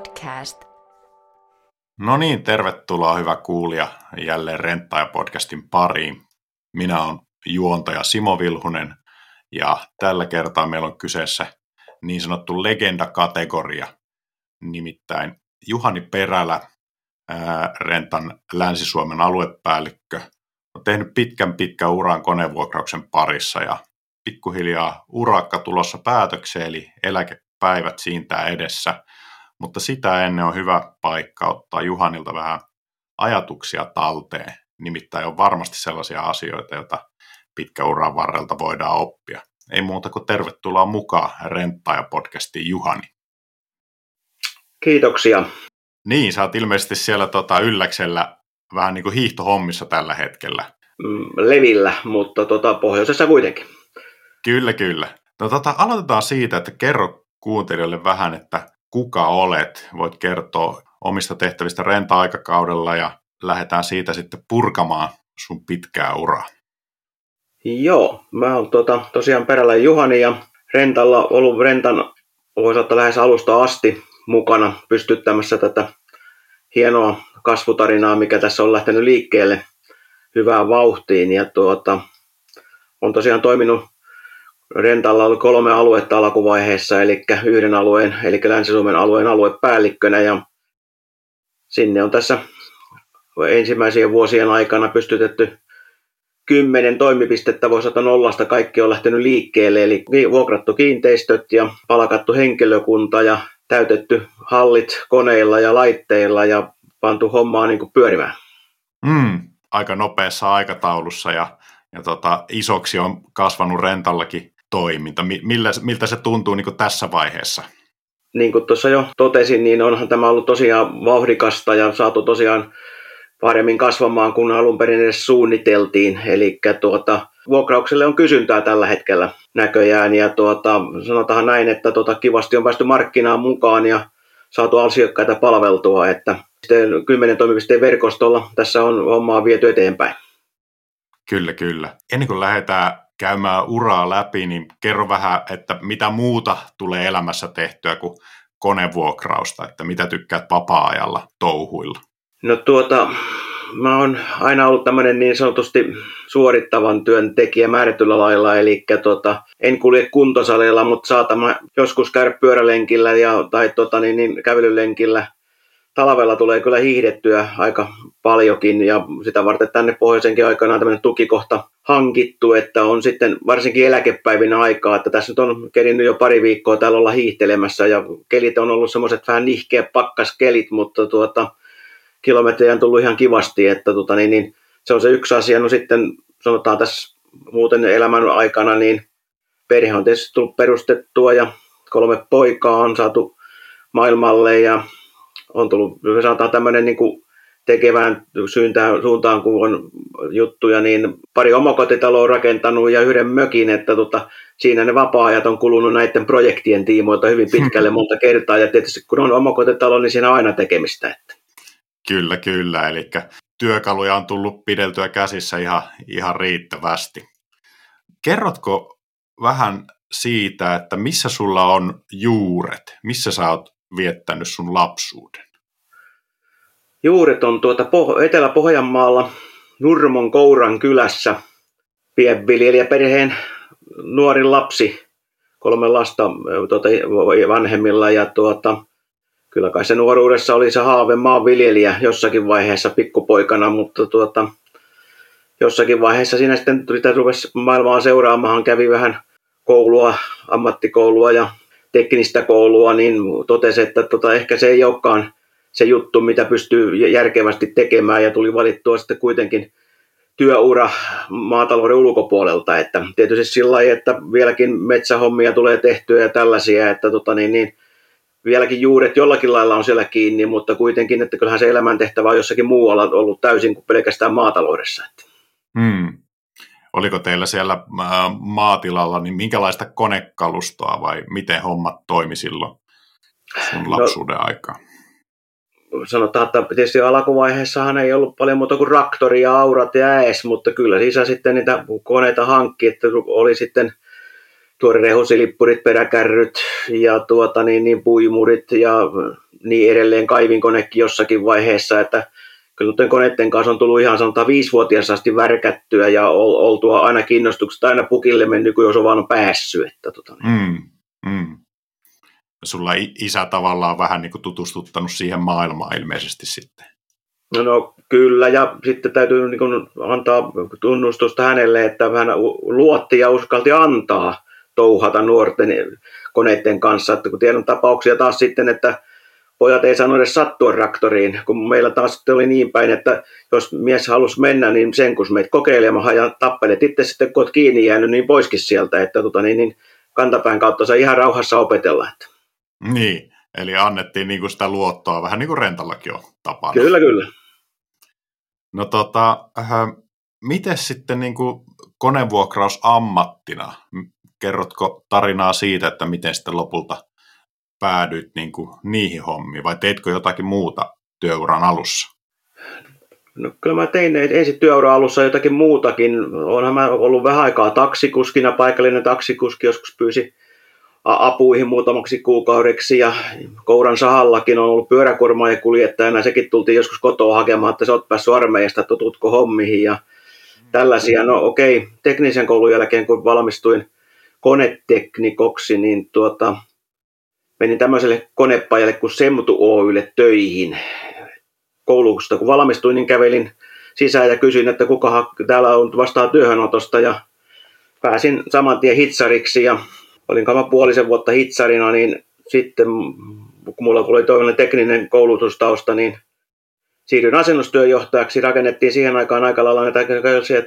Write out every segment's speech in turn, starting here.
podcast. No niin, tervetuloa hyvä kuulija jälleen Renttaja-podcastin pariin. Minä olen juontaja Simo Vilhunen ja tällä kertaa meillä on kyseessä niin sanottu legenda-kategoria, nimittäin Juhani Perälä, Rentan Länsi-Suomen aluepäällikkö, on tehnyt pitkän pitkän uran konevuokrauksen parissa ja pikkuhiljaa urakka tulossa päätökseen, eli eläkepäivät siintää edessä. Mutta sitä ennen on hyvä paikka ottaa Juhanilta vähän ajatuksia talteen. Nimittäin on varmasti sellaisia asioita, joita pitkä uran varrelta voidaan oppia. Ei muuta kuin tervetuloa mukaan Renttaaja podcastiin Juhani. Kiitoksia. Niin, sä oot ilmeisesti siellä tota, ylläksellä vähän niin kuin hiihtohommissa tällä hetkellä. Mm, levillä, mutta tota, pohjoisessa kuitenkin. Kyllä, kyllä. No tota, aloitetaan siitä, että kerro kuuntelijoille vähän, että kuka olet. Voit kertoa omista tehtävistä renta-aikakaudella ja lähdetään siitä sitten purkamaan sun pitkää uraa. Joo, mä oon tota, tosiaan Perällä Juhani ja Rentalla ollut Rentan, voisi ottaa lähes alusta asti mukana pystyttämässä tätä hienoa kasvutarinaa, mikä tässä on lähtenyt liikkeelle hyvään vauhtiin. Ja tuota, on tosiaan toiminut Rentalla oli kolme aluetta alkuvaiheessa, eli yhden alueen, eli Länsi-Suomen alueen aluepäällikkönä, ja sinne on tässä ensimmäisien vuosien aikana pystytetty kymmenen toimipistettä, voisi sanoa nollasta, kaikki on lähtenyt liikkeelle, eli vuokrattu kiinteistöt ja palkattu henkilökunta ja täytetty hallit koneilla ja laitteilla ja pantu hommaa niin kuin pyörimään. Mm, aika nopeassa aikataulussa ja, ja tota, isoksi on kasvanut rentallakin toiminta. Millä, miltä se tuntuu niin tässä vaiheessa? Niin kuin tuossa jo totesin, niin onhan tämä ollut tosiaan vauhdikasta ja saatu tosiaan paremmin kasvamaan kuin alun perin edes suunniteltiin. Eli tuota, vuokraukselle on kysyntää tällä hetkellä näköjään ja tuota, sanotaan näin, että tuota, kivasti on päästy markkinaan mukaan ja saatu asiakkaita palveltua, että sitten kymmenen toimipisteen verkostolla tässä on hommaa viety eteenpäin. Kyllä, kyllä. Ennen kuin lähdetään käymään uraa läpi, niin kerro vähän, että mitä muuta tulee elämässä tehtyä kuin konevuokrausta, että mitä tykkäät vapaa-ajalla touhuilla? No tuota, mä oon aina ollut tämmöinen niin sanotusti suorittavan työn tekijä määrätyllä lailla, eli tuota, en kulje kuntosaleilla, mutta saatan joskus käydä pyörälenkillä ja, tai tuota, niin, niin, kävelylenkillä talvella tulee kyllä hiihdettyä aika paljonkin ja sitä varten tänne pohjoisenkin aikana on tämmöinen tukikohta hankittu, että on sitten varsinkin eläkepäivinä aikaa, että tässä nyt on kerinyt jo pari viikkoa täällä olla hiihtelemässä ja kelit on ollut semmoiset vähän nihkeä pakkaskelit, mutta tuota, kilometrejä on tullut ihan kivasti, että tuota, niin, niin, se on se yksi asia. No sitten sanotaan tässä muuten elämän aikana, niin perhe on tietysti tullut perustettua ja kolme poikaa on saatu maailmalle ja on tullut, sanotaan tämmöinen niin kuin tekevään syyntään, suuntaan, kun on juttuja, niin pari omakotitaloa rakentanut ja yhden mökin, että tota, siinä ne vapaa-ajat on kulunut näiden projektien tiimoilta hyvin pitkälle monta kertaa, ja tietysti kun on omakotitalo, niin siinä on aina tekemistä. Että. Kyllä, kyllä, eli työkaluja on tullut pideltyä käsissä ihan, ihan riittävästi. Kerrotko vähän siitä, että missä sulla on juuret, missä sä oot viettänyt sun lapsuuden? Juuret on tuota Etelä-Pohjanmaalla Nurmon Kouran kylässä pienviljelijäperheen nuori lapsi, kolme lasta tuota, vanhemmilla ja tuota, kyllä kai se nuoruudessa oli se haave maanviljelijä jossakin vaiheessa pikkupoikana, mutta tuota, jossakin vaiheessa siinä sitten sitä rupesi maailmaa seuraamaan, kävi vähän koulua, ammattikoulua ja teknistä koulua, niin totesi, että tota, ehkä se ei olekaan se juttu, mitä pystyy järkevästi tekemään ja tuli valittua sitten kuitenkin työura maatalouden ulkopuolelta, että tietysti sillä lailla, että vieläkin metsähommia tulee tehtyä ja tällaisia, että tota niin, niin, vieläkin juuret jollakin lailla on siellä kiinni, mutta kuitenkin, että kyllähän se elämäntehtävä on jossakin muualla ollut täysin kuin pelkästään maataloudessa. Hmm. Oliko teillä siellä maatilalla, niin minkälaista konekalustoa vai miten hommat toimi silloin sun no, lapsuuden no, aikaa? sanotaan, että tietysti alkuvaiheessahan ei ollut paljon muuta kuin raktori ja aurat ja äes, mutta kyllä isä sitten niitä koneita hankki, että oli sitten tuorerehusilippurit, peräkärryt ja tuota, niin, niin puimurit ja niin edelleen kaivinkonekin jossakin vaiheessa, että kyllä koneiden kanssa on tullut ihan sanotaan viisivuotiaasta asti värkättyä ja oltua aina kiinnostuksesta aina pukille mennyt, kun jos on vaan päässyt. Että, tota, niin. mm, mm. Sulla isä tavallaan vähän niin kuin tutustuttanut siihen maailmaan ilmeisesti sitten. No, no kyllä, ja sitten täytyy niin kuin antaa tunnustusta hänelle, että hän luotti ja uskalti antaa touhata nuorten koneiden kanssa. Että kun tiedän tapauksia taas sitten, että pojat ei saanut edes sattua traktoriin, kun meillä taas oli niin päin, että jos mies halusi mennä, niin sen kun meitä kokeilemaan ja tappelet itse sitten, kun olet kiinni jäänyt, niin poiskin sieltä, että tota, niin, niin kantapään kautta saa ihan rauhassa opetella. Että. Niin, eli annettiin niin kuin sitä luottoa, vähän niin kuin rentallakin on tapana. Kyllä, kyllä. No tota, äh, miten sitten niin kuin konevuokraus ammattina? Kerrotko tarinaa siitä, että miten sitten lopulta päädyit niin kuin niihin hommiin, vai teitkö jotakin muuta työuran alussa? No, kyllä mä tein ensin työuran alussa jotakin muutakin. Onhan mä ollut vähän aikaa taksikuskina, paikallinen taksikuski joskus pyysi apuihin muutamaksi kuukaudeksi ja Kouran sahallakin on ollut pyöräkurma ja kuljettajana. Sekin tultiin joskus kotoa hakemaan, että sä oot päässyt armeijasta, tututko hommiin ja tällaisia. No okei, okay. teknisen koulun jälkeen kun valmistuin koneteknikoksi, niin tuota, menin tämmöiselle konepajalle kuin Semtu Oylle töihin. Koulusta kun valmistuin, niin kävelin sisään ja kysyin, että kuka täällä on vastaa työhönotosta ja pääsin saman tien hitsariksi ja olin puolisen vuotta hitsarina, niin sitten kun mulla oli toinen tekninen koulutustausta, niin siirryin asennustyöjohtajaksi. Rakennettiin siihen aikaan aika lailla näitä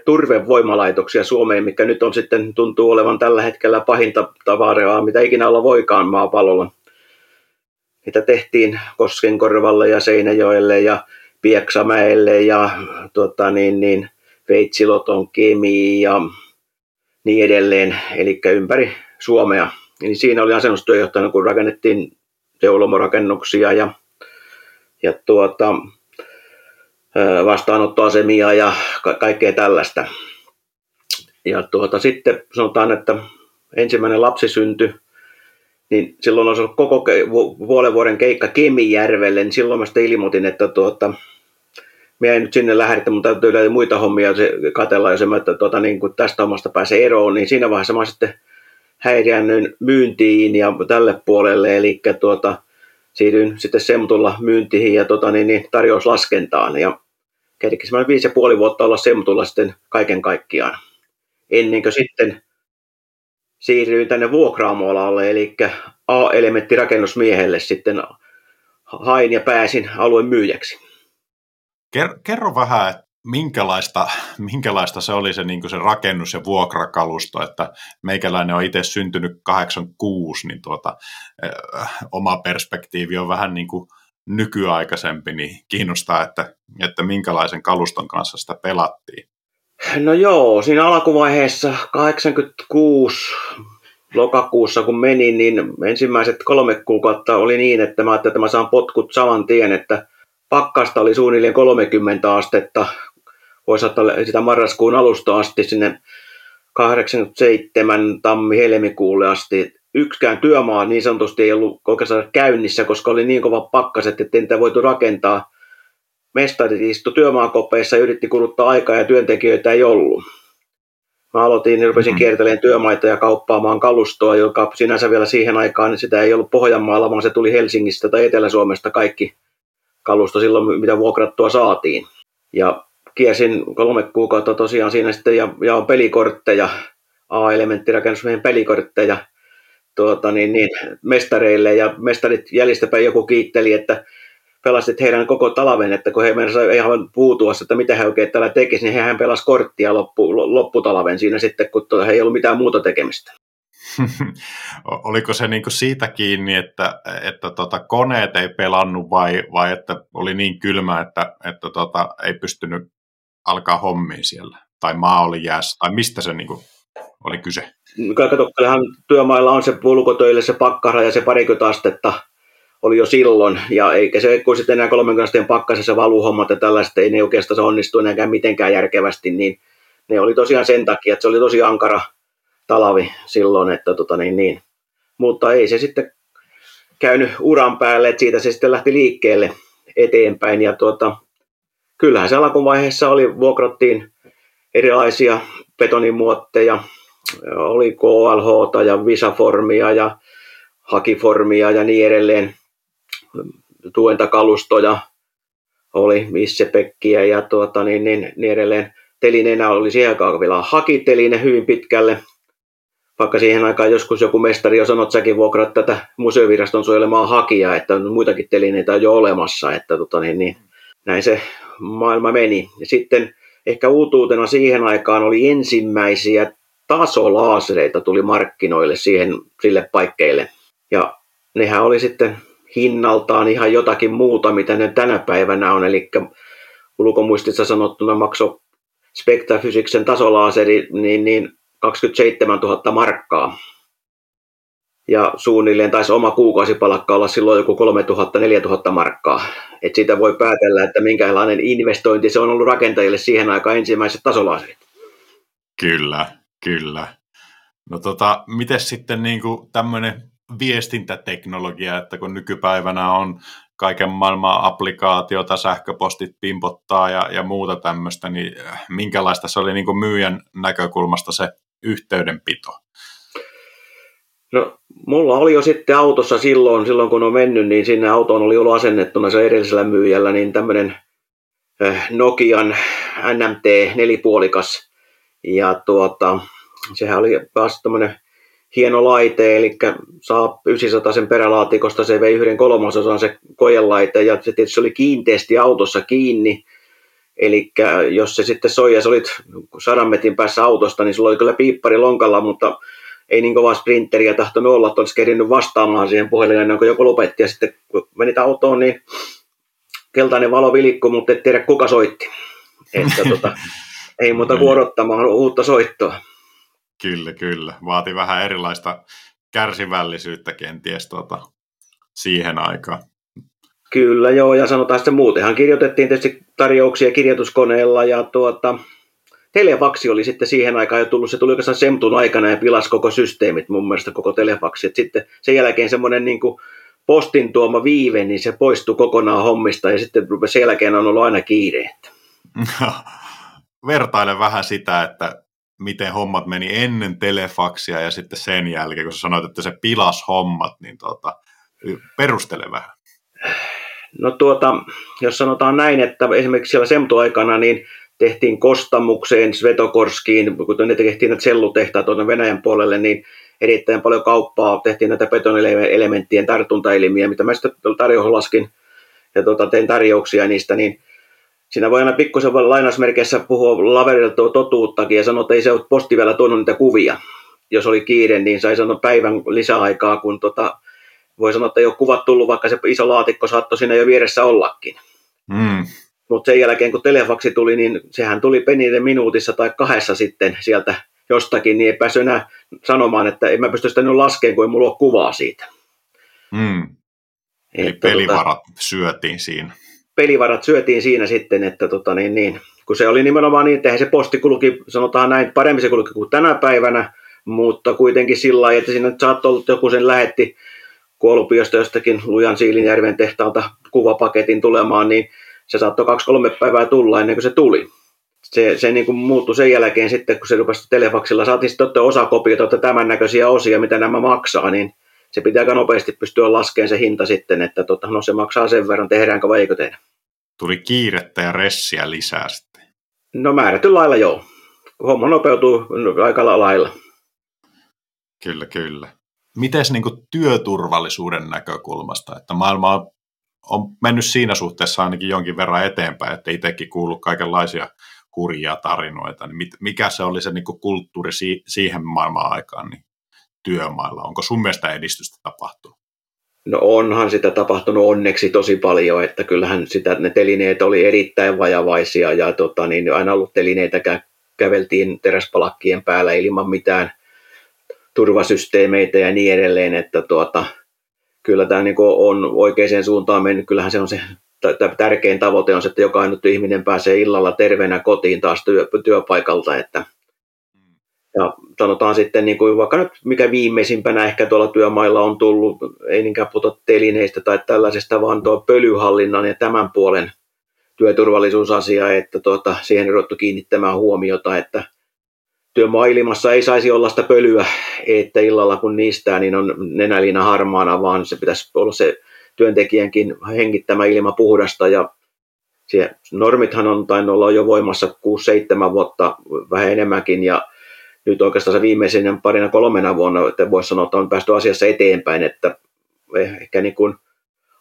turvevoimalaitoksia Suomeen, mikä nyt on sitten tuntuu olevan tällä hetkellä pahinta tavaraa, mitä ikinä olla voikaan maapallolla. Mitä tehtiin Koskenkorvalle ja Seinäjoelle ja Pieksämäelle ja tota, niin, niin, Veitsiloton Kemi ja niin edelleen, eli ympäri Suomea. Eli siinä oli asennustyöjohtajana, kun rakennettiin seulomorakennuksia ja, ja tuota, vastaanottoasemia ja ka- kaikkea tällaista. Ja tuota, sitten sanotaan, että ensimmäinen lapsi syntyi, niin silloin olisi ollut koko ke- puolen vuoden keikka Kemijärvelle, niin silloin mä sitten ilmoitin, että tuota, minä en nyt sinne lähde, että mun täytyy muita hommia se katella, jos mä, että tuota, niin kun tästä hommasta pääsee eroon, niin siinä vaiheessa mä sitten häiriännyin myyntiin ja tälle puolelle, eli tuota, siirryin sitten Semtulla myyntiin ja tuota, niin, niin, tarjouslaskentaan. Ja kerkesin mä viisi ja puoli vuotta olla Semtulla sitten kaiken kaikkiaan. Ennen kuin sitten siirryin tänne vuokraamoalalle, eli A-elementti rakennusmiehelle sitten hain ja pääsin alueen myyjäksi. Kerro vähän, että minkälaista, minkälaista se oli se, niin se rakennus- ja vuokrakalusto, että meikäläinen on itse syntynyt 86, niin tuota, äh, oma perspektiivi on vähän niin kuin nykyaikaisempi, niin kiinnostaa, että, että minkälaisen kaluston kanssa sitä pelattiin. No joo, siinä alkuvaiheessa 86 lokakuussa kun menin, niin ensimmäiset kolme kuukautta oli niin, että mä ajattelin, että mä saan potkut saman tien, että pakkasta oli suunnilleen 30 astetta, voisi ottaa sitä marraskuun alusta asti sinne 87 tammi-helmikuulle asti. Yksikään työmaa niin sanotusti ei ollut oikeastaan käynnissä, koska oli niin kova pakkaset, että niitä voitu rakentaa. Mestarit istu työmaakopeissa ja yritti kuluttaa aikaa ja työntekijöitä ei ollut. Mä aloitin niin rupesin mm-hmm. kiertelemään työmaita ja kauppaamaan kalustoa, joka sinänsä vielä siihen aikaan niin sitä ei ollut Pohjanmaalla, vaan se tuli Helsingistä tai Etelä-Suomesta kaikki kalusto silloin, mitä vuokrattua saatiin. Ja kiesin kolme kuukautta tosiaan siinä sitten ja, ja on pelikortteja, A-elementtirakennusmiehen pelikortteja tuota, niin, niin, mestareille ja mestarit jäljestäpäin joku kiitteli, että pelastit heidän koko talven, että kun he ei ihan puutua, että mitä he oikein täällä tekisivät, niin hehän pelas korttia loppu, lopputalven siinä sitten, kun he ei ollut mitään muuta tekemistä. Oliko se niin kuin siitä kiinni, että, että tota, koneet ei pelannut vai, vai että oli niin kylmä, että, että tota, ei pystynyt alkaa hommiin siellä? Tai maa oli jäässä? Tai mistä se niin kuin oli kyse? Kato, kyllähän työmailla on se pulkotöille se pakkara ja se parikymmentä astetta oli jo silloin, ja eikä se, kun sitten enää 30 asteen pakkasessa valuhommat ja tällaiset, ei ne oikeastaan onnistu enääkään mitenkään järkevästi, niin ne oli tosiaan sen takia, että se oli tosi ankara, talavi silloin, että tota niin, niin. mutta ei se sitten käynyt uran päälle, että siitä se sitten lähti liikkeelle eteenpäin. Ja tuota, kyllähän se alkuvaiheessa oli, vuokrattiin erilaisia betonimuotteja, oli KLH ja Visaformia ja Hakiformia ja niin edelleen, tuentakalustoja, oli Missepekkiä ja tuota, niin, niin, niin edelleen. Telineenä oli siihen aikaan vielä hakiteline hyvin pitkälle, vaikka siihen aikaan joskus joku mestari jo sanoi, että säkin vuokrat tätä museoviraston suojelemaa hakia, että on muitakin telineitä jo olemassa, että tota, niin, niin, näin se maailma meni. Ja sitten ehkä uutuutena siihen aikaan oli ensimmäisiä tasolaasereita tuli markkinoille siihen, sille paikkeille. Ja nehän oli sitten hinnaltaan ihan jotakin muuta, mitä ne tänä päivänä on. Eli ulkomuistissa sanottuna maksoi Spectra Physicsen tasolaaseri niin, niin 27 000 markkaa. Ja suunnilleen taisi oma kuukausipalakka olla silloin joku 3000-4000 markkaa. Et siitä voi päätellä, että minkälainen investointi se on ollut rakentajille siihen aikaan ensimmäiset tasolaaserit. Kyllä, kyllä. No tota, miten sitten niin tämmöinen viestintäteknologia, että kun nykypäivänä on kaiken maailman applikaatiota, sähköpostit pimpottaa ja, ja muuta tämmöistä, niin minkälaista se oli niin kuin myyjän näkökulmasta se yhteydenpito? No, mulla oli jo sitten autossa silloin, silloin kun on mennyt, niin sinne autoon oli ollut asennettuna se edellisellä myyjällä, niin tämmöinen äh, Nokian NMT nelipuolikas. Ja tuota, sehän oli taas tämmöinen hieno laite, eli saa 900 sen perälaatikosta, se vei yhden kolmasosan se kojelaite, ja se tietysti oli kiinteästi autossa kiinni, Eli jos se sitten soi ja sä olit sadan metin päässä autosta, niin sulla oli kyllä piippari lonkalla, mutta ei niin kovaa sprinteriä tahtonut olla, että olisi kerinyt vastaamaan siihen puhelimeen, kun joku lopetti. Ja sitten kun menit autoon, niin keltainen valo vilikko, mutta et tiedä kuka soitti. Että tota, ei muuta kuin odottamaan uutta soittoa. Kyllä, kyllä. Vaati vähän erilaista kärsivällisyyttä kenties tuota, siihen aikaan. Kyllä joo, ja sanotaan sitten muutenhan kirjoitettiin tietysti tarjouksia kirjoituskoneella ja tuota, Telefaksi oli sitten siihen aikaan jo tullut, se tuli oikeastaan Semtun aikana ja pilasi koko systeemit mun mielestä koko Telefaksi. Et sitten sen jälkeen semmoinen niin postin tuoma viive, niin se poistui kokonaan hommista ja sitten sen jälkeen on ollut aina kiire. Vertailen vähän sitä, että miten hommat meni ennen telefaksia ja sitten sen jälkeen, kun sä sanoit, että se pilas hommat, niin tuota, perustele vähän. No tuota, jos sanotaan näin, että esimerkiksi siellä Semtu-aikana niin tehtiin Kostamukseen, Svetokorskiin, kun ne tehtiin näitä sellutehtaita tuonne Venäjän puolelle, niin erittäin paljon kauppaa, tehtiin näitä betonielementtien tartuntaelimiä, mitä mä sitten tarjouslaskin ja tuota, tein tarjouksia niistä, niin siinä voi aina pikkusen lainausmerkeissä puhua laverilta totuuttakin ja sanoa, että ei se ole posti vielä tuonut niitä kuvia. Jos oli kiire, niin sai sanoa päivän lisäaikaa, kun tota, voi sanoa, että ei ole kuvat tullut, vaikka se iso laatikko saattoi siinä jo vieressä ollakin. Mm. Mutta sen jälkeen, kun telefaksi tuli, niin sehän tuli peniden minuutissa tai kahdessa sitten sieltä jostakin, niin ei päässyt enää sanomaan, että en mä pysty sitä nyt laskemaan, kun ei mulla ole kuvaa siitä. Mm. Eli että, pelivarat tota, syötiin siinä. Pelivarat syötiin siinä sitten, että tota, niin, niin, kun se oli nimenomaan niin, että se posti kulki, sanotaan näin, paremmin se kulki kuin tänä päivänä, mutta kuitenkin sillä lailla, että siinä saattoi olla, joku sen lähetti Kuolupiosta jostakin Lujan Siilinjärven tehtaalta kuvapaketin tulemaan, niin se saattoi kaksi-kolme päivää tulla ennen kuin se tuli. Se, se niin kuin muuttui sen jälkeen sitten, kun se rupesi telefaksilla. Saatiin sitten ottaa osakopiota, että tämän näköisiä osia, mitä nämä maksaa, niin se pitää aika nopeasti pystyä laskemaan se hinta sitten, että tota, no se maksaa sen verran, tehdäänkö vai eikö tehdä. Tuli kiirettä ja ressiä lisää sitten. No määrätty lailla joo. Homma nopeutuu aika lailla. Kyllä, kyllä. Miten niin työturvallisuuden näkökulmasta, että maailma on on mennyt siinä suhteessa ainakin jonkin verran eteenpäin, että itsekin kuullut kaikenlaisia hurjia tarinoita, niin mikä se oli se niin kulttuuri siihen maailman aikaan niin työmailla? Onko sun mielestä edistystä tapahtunut? No onhan sitä tapahtunut onneksi tosi paljon, että kyllähän sitä, ne telineet oli erittäin vajavaisia ja tota, niin aina ollut telineitä käveltiin teräspalakkien päällä ilman mitään turvasysteemeitä ja niin edelleen, että tuota, kyllä tämä niin on oikeaan suuntaan mennyt. Kyllähän se on se tärkein tavoite on se, että jokainen ihminen pääsee illalla terveenä kotiin taas työ, työpaikalta. Että, Ja sanotaan sitten, niin kuin vaikka nyt mikä viimeisimpänä ehkä tuolla työmailla on tullut, ei niinkään puhuta telineistä tai tällaisesta, vaan tuo pölyhallinnan ja tämän puolen työturvallisuusasia, että tuota, siihen on ruvettu kiinnittämään huomiota, että työmaailmassa ei saisi olla sitä pölyä, että illalla kun niistä niin on nenäliina harmaana, vaan se pitäisi olla se työntekijänkin hengittämä ilma puhdasta. Ja normithan on tainnut olla jo voimassa 6-7 vuotta vähän enemmänkin ja nyt oikeastaan se viimeisenä parina kolmena vuonna, että voisi sanoa, että on päästy asiassa eteenpäin, että ehkä niin kuin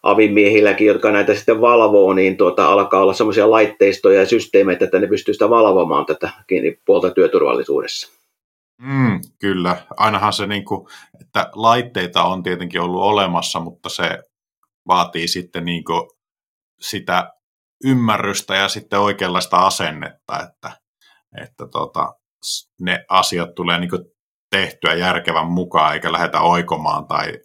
avimiehilläkin, jotka näitä sitten valvoo, niin tuota, alkaa olla sellaisia laitteistoja ja systeemeitä, että ne pystyy sitä valvomaan tätä puolta työturvallisuudessa. Mm, kyllä. Ainahan se, niin kuin, että laitteita on tietenkin ollut olemassa, mutta se vaatii sitten niin kuin sitä ymmärrystä ja sitten oikeanlaista asennetta, että, että tota, ne asiat tulee niin tehtyä järkevän mukaan, eikä lähdetä oikomaan tai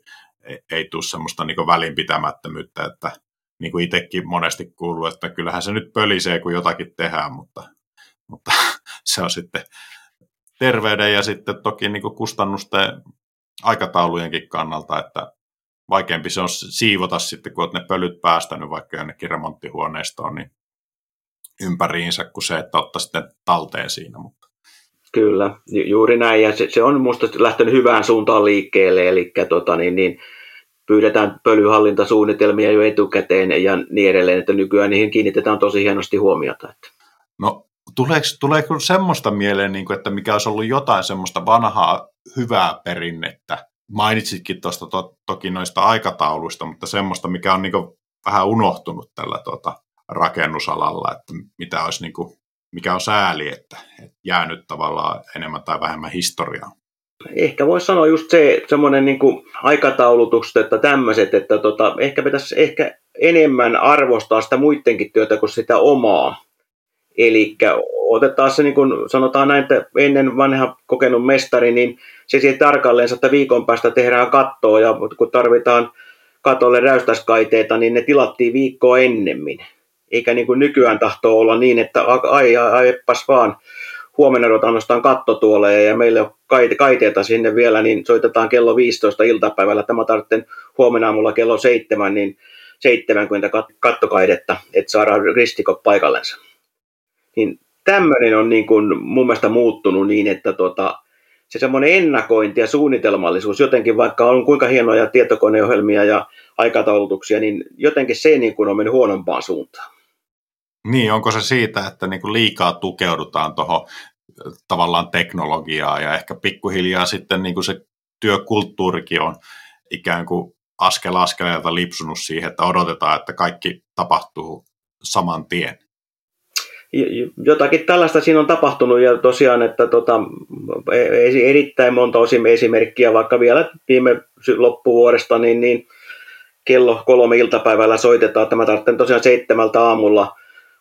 ei, ei tule semmoista niin välinpitämättömyyttä, että niin kuin itsekin monesti kuuluu, että kyllähän se nyt pölisee, kun jotakin tehdään, mutta, mutta se on sitten terveyden ja sitten toki niin kuin kustannusten aikataulujenkin kannalta, että vaikeampi se on siivota sitten, kun olet ne pölyt päästänyt vaikka jonnekin remonttihuoneistoon niin ympäriinsä, kuin se, että ottaa sitten talteen siinä. Kyllä, ju- juuri näin, ja se, se on minusta lähtenyt hyvään suuntaan liikkeelle, eli tota, niin, niin, pyydetään pölyhallintasuunnitelmia jo etukäteen ja niin edelleen, että nykyään niihin kiinnitetään tosi hienosti huomiota. Että. No tuleeko, tuleeko semmoista mieleen, niin kuin, että mikä olisi ollut jotain semmoista vanhaa hyvää perinnettä, mainitsitkin tuosta to, toki noista aikatauluista, mutta semmoista, mikä on niin vähän unohtunut tällä tuota, rakennusalalla, että mitä olisi niin kuin, mikä on sääli, että, että jäänyt tavallaan enemmän tai vähemmän historiaa. Ehkä voisi sanoa just se semmoinen niin aikataulutus, että tämmöiset, että tota, ehkä pitäisi ehkä enemmän arvostaa sitä muidenkin työtä kuin sitä omaa. Eli otetaan se, niin kuin sanotaan näin, että ennen vanha kokenut mestari, niin se siihen tarkalleen, että viikon päästä tehdään kattoa ja kun tarvitaan katolle räystäskaiteita, niin ne tilattiin viikkoa ennemmin. Eikä niin kuin nykyään tahtoo olla niin, että ai, ai, ai vaan, huomenna ruvetaan nostaa kattotuoleja ja meillä on kaiteita sinne vielä, niin soitetaan kello 15 iltapäivällä. Tämä tarvitsee huomenna aamulla kello 7, niin 70 kattokaidetta, että saadaan ristikot paikallensa. Niin tämmöinen on niin kuin mun mielestä muuttunut niin, että tota, se semmoinen ennakointi ja suunnitelmallisuus jotenkin, vaikka on kuinka hienoja tietokoneohjelmia ja aikataulutuksia, niin jotenkin se niin kuin on mennyt huonompaan suuntaan. Niin, onko se siitä, että niin kuin liikaa tukeudutaan tuohon tavallaan teknologiaa ja ehkä pikkuhiljaa sitten niin kuin se työkulttuurikin on ikään kuin askel askeleelta lipsunut siihen, että odotetaan, että kaikki tapahtuu saman tien? Jotakin tällaista siinä on tapahtunut ja tosiaan, että tota, e-, erittäin monta esimerkkiä, vaikka vielä viime loppuvuodesta, niin, niin kello kolme iltapäivällä soitetaan, että mä tarvitsen tosiaan seitsemältä aamulla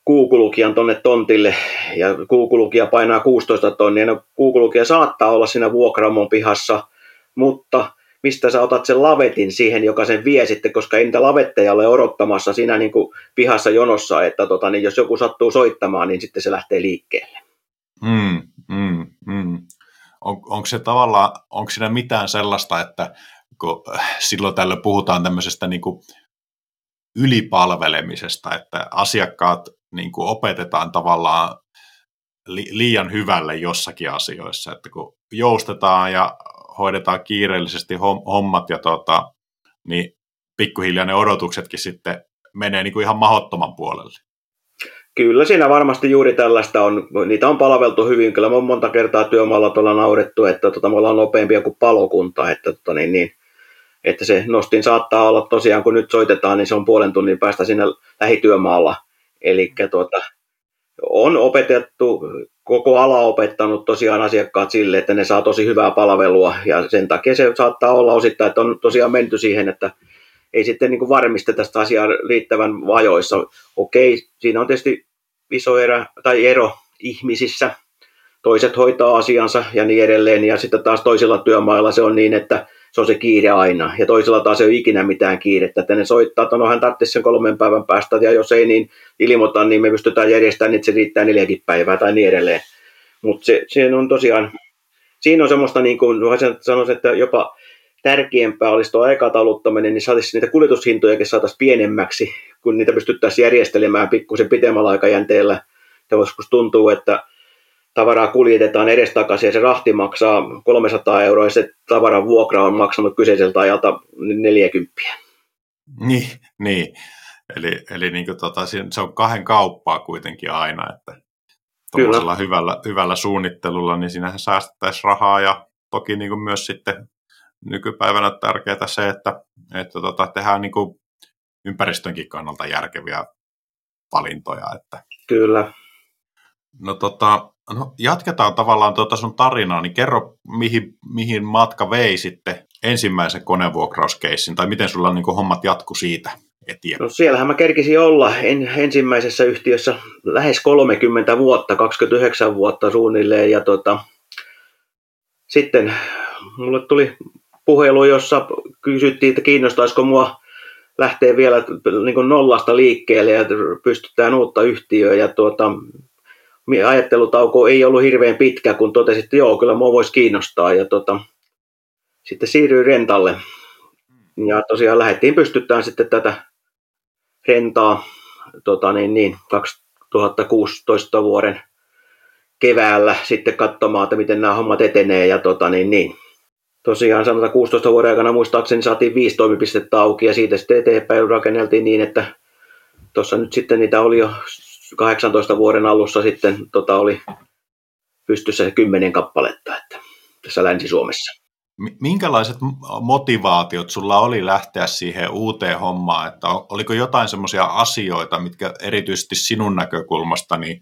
kuukulukijan tonne tontille ja kuukulukija painaa 16 tonnia. No, kuukulukija saattaa olla siinä vuokramon pihassa, mutta mistä sä otat sen lavetin siihen, joka sen vie sitten, koska ei niitä lavetteja ole odottamassa siinä niin kuin pihassa jonossa, että tota, niin jos joku sattuu soittamaan, niin sitten se lähtee liikkeelle. Mm, mm, mm. On, onko se tavallaan, onko siinä mitään sellaista, että kun silloin tällöin puhutaan tämmöisestä niin kuin ylipalvelemisesta, että asiakkaat niin kuin opetetaan tavallaan li, liian hyvälle jossakin asioissa, että kun joustetaan ja hoidetaan kiireellisesti hommat ja tota, niin pikkuhiljaa ne odotuksetkin sitten menee niin kuin ihan mahottoman puolelle. Kyllä siinä varmasti juuri tällaista on, niitä on palveltu hyvin, kyllä me on monta kertaa työmaalla tuolla naurettu, että tota, me ollaan nopeampia kuin palokunta, että, tota, niin, niin, että se nostin saattaa olla tosiaan, kun nyt soitetaan, niin se on puolen tunnin päästä siinä lähityömaalla, eli tuota, on opetettu koko ala opettanut tosiaan asiakkaat sille, että ne saa tosi hyvää palvelua ja sen takia se saattaa olla osittain, että on tosiaan menty siihen, että ei sitten niin kuin tästä asiaa riittävän vajoissa. Okei, siinä on tietysti iso erä, tai ero ihmisissä. Toiset hoitaa asiansa ja niin edelleen, ja sitten taas toisilla työmailla se on niin, että se on se kiire aina. Ja toisella taas ei ole ikinä mitään kiirettä, että ne soittaa, että no hän tarvitsisi sen kolmen päivän päästä, ja jos ei, niin ilmoita, niin me pystytään järjestämään, että se riittää neljäkin päivää tai niin edelleen. Mutta se, se on tosiaan, siinä on semmoista, niin kuin sanoisin, että jopa tärkeämpää olisi tuo aikatauluttaminen, niin saataisiin niitä kuljetushintojakin saataisiin pienemmäksi, kun niitä pystyttäisiin järjestelemään pikkusen pitemmällä aikajänteellä. Joskus tuntuu, että tavaraa kuljetetaan edestakaisin ja se rahti maksaa 300 euroa ja se tavaran vuokra on maksanut kyseiseltä ajalta 40. Niin, niin. eli, eli niin kuin tota, se on kahden kauppaa kuitenkin aina, että tuollaisella hyvällä, hyvällä suunnittelulla, niin siinähän säästettäisiin rahaa ja toki niin kuin myös sitten nykypäivänä tärkeää se, että, että tota, tehdään niin kuin ympäristönkin kannalta järkeviä valintoja. Että. Kyllä. No, tota, no jatketaan tavallaan tuota sun tarinaa, niin kerro mihin, mihin matka vei sitten ensimmäisen konevuokrauskeissin, tai miten sulla niin hommat jatku siitä eteenpäin? No siellähän mä kerkisin olla en, ensimmäisessä yhtiössä lähes 30 vuotta, 29 vuotta suunnilleen, ja tota, sitten mulle tuli puhelu, jossa kysyttiin, että kiinnostaisiko mua lähteä vielä niin nollasta liikkeelle ja pystytään uutta yhtiöä. Ja tuota, ajattelutauko ei ollut hirveän pitkä, kun totesin, että joo, kyllä mua voisi kiinnostaa. Ja tuota, sitten siirryin rentalle. Ja tosiaan lähdettiin pystyttään sitten tätä rentaa tota niin, niin, 2016 vuoden keväällä sitten katsomaan, että miten nämä hommat etenee. Ja tota niin, niin, tosiaan sanotaan 16 vuoden aikana muistaakseni saatiin viisi toimipistettä auki ja siitä sitten eteenpäin rakenneltiin niin, että tuossa nyt sitten niitä oli jo 18 vuoden alussa sitten tota oli pystyssä kymmenen kappaletta että tässä Länsi-Suomessa. Minkälaiset motivaatiot sulla oli lähteä siihen uuteen hommaan? Että oliko jotain semmoisia asioita, mitkä erityisesti sinun näkökulmasta niin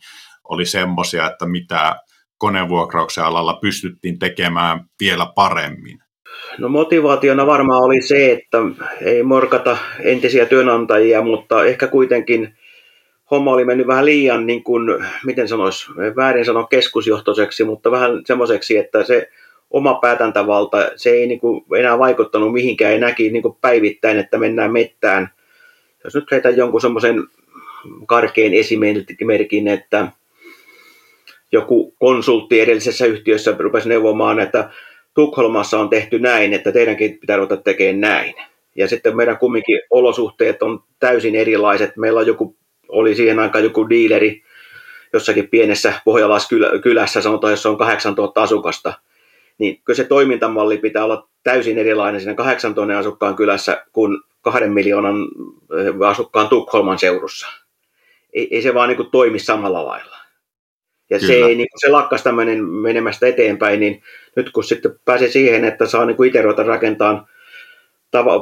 oli semmoisia, että mitä konevuokrauksen alalla pystyttiin tekemään vielä paremmin? No motivaationa varmaan oli se, että ei morkata entisiä työnantajia, mutta ehkä kuitenkin homma oli mennyt vähän liian, niin kuin, miten sanoisi, väärin sanoa keskusjohtoiseksi, mutta vähän semmoiseksi, että se oma päätäntävalta, se ei niin kuin enää vaikuttanut mihinkään, ei näki niin kuin päivittäin, että mennään mettään. Jos nyt heitän jonkun semmoisen karkeen esimerkin, että joku konsultti edellisessä yhtiössä rupesi neuvomaan, että Tukholmassa on tehty näin, että teidänkin pitää ruveta tekemään näin. Ja sitten meidän kumminkin olosuhteet on täysin erilaiset. Meillä on joku, oli siihen aikaan joku diileri jossakin pienessä pohjalaiskylässä, sanotaan, jossa on 8000 asukasta. Niin kyllä se toimintamalli pitää olla täysin erilainen siinä 8000 asukkaan kylässä kuin kahden miljoonan eh, asukkaan Tukholman seurussa. Ei, ei se vaan niin kuin toimi samalla lailla. Ja Kyllä. se, ei, niin se lakkas tämmöinen menemästä eteenpäin, niin nyt kun sitten pääsee siihen, että saa niin itse ruveta rakentamaan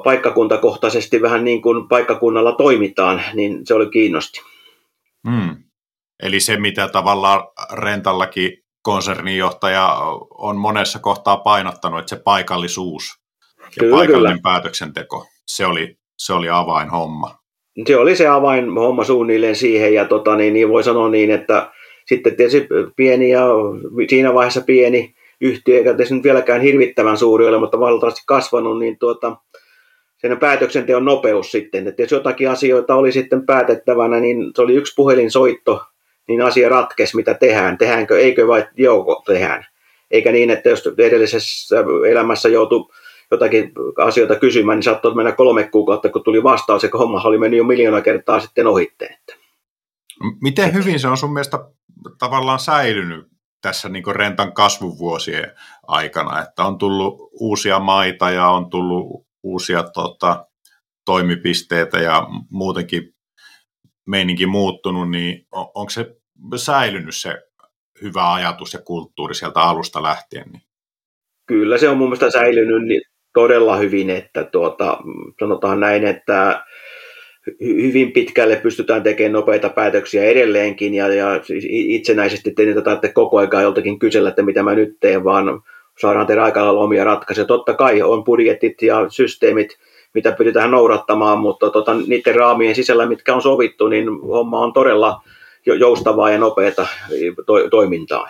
paikkakuntakohtaisesti vähän niin kuin paikkakunnalla toimitaan, niin se oli kiinnosti. Hmm. Eli se, mitä tavallaan Rentallakin konserninjohtaja on monessa kohtaa painottanut, että se paikallisuus ja kyllä, paikallinen kyllä. päätöksenteko, se oli, se oli avainhomma. Se oli se avainhomma suunnilleen siihen, ja tota, niin, niin voi sanoa niin, että sitten tietysti pieni ja siinä vaiheessa pieni yhtiö, eikä tietysti nyt vieläkään hirvittävän suuri ole, mutta valtavasti kasvanut, niin tuota, sen päätöksenteon nopeus sitten, että jos jotakin asioita oli sitten päätettävänä, niin se oli yksi puhelinsoitto, niin asia ratkesi, mitä tehdään, tehdäänkö, eikö vai joo, tehdään. Eikä niin, että jos edellisessä elämässä joutui jotakin asioita kysymään, niin saattoi mennä kolme kuukautta, kun tuli vastaus, ja homma oli mennyt jo miljoona kertaa sitten ohitteen. Miten hyvin se on sun mielestä tavallaan säilynyt tässä niin rentan kasvuvuosien aikana, että on tullut uusia maita ja on tullut uusia tota, toimipisteitä ja muutenkin meininki muuttunut, niin on, onko se säilynyt se hyvä ajatus ja kulttuuri sieltä alusta lähtien? Niin? Kyllä se on mun mielestä säilynyt niin todella hyvin, että tuota, sanotaan näin, että hyvin pitkälle pystytään tekemään nopeita päätöksiä edelleenkin ja, ja itsenäisesti te niitä koko ajan joltakin kysellä, että mitä mä nyt teen, vaan saadaan tehdä aika lailla omia ratkaisuja. Totta kai on budjetit ja systeemit, mitä pyritään noudattamaan, mutta tota, niiden raamien sisällä, mitkä on sovittu, niin homma on todella joustavaa ja nopeata to- toimintaa.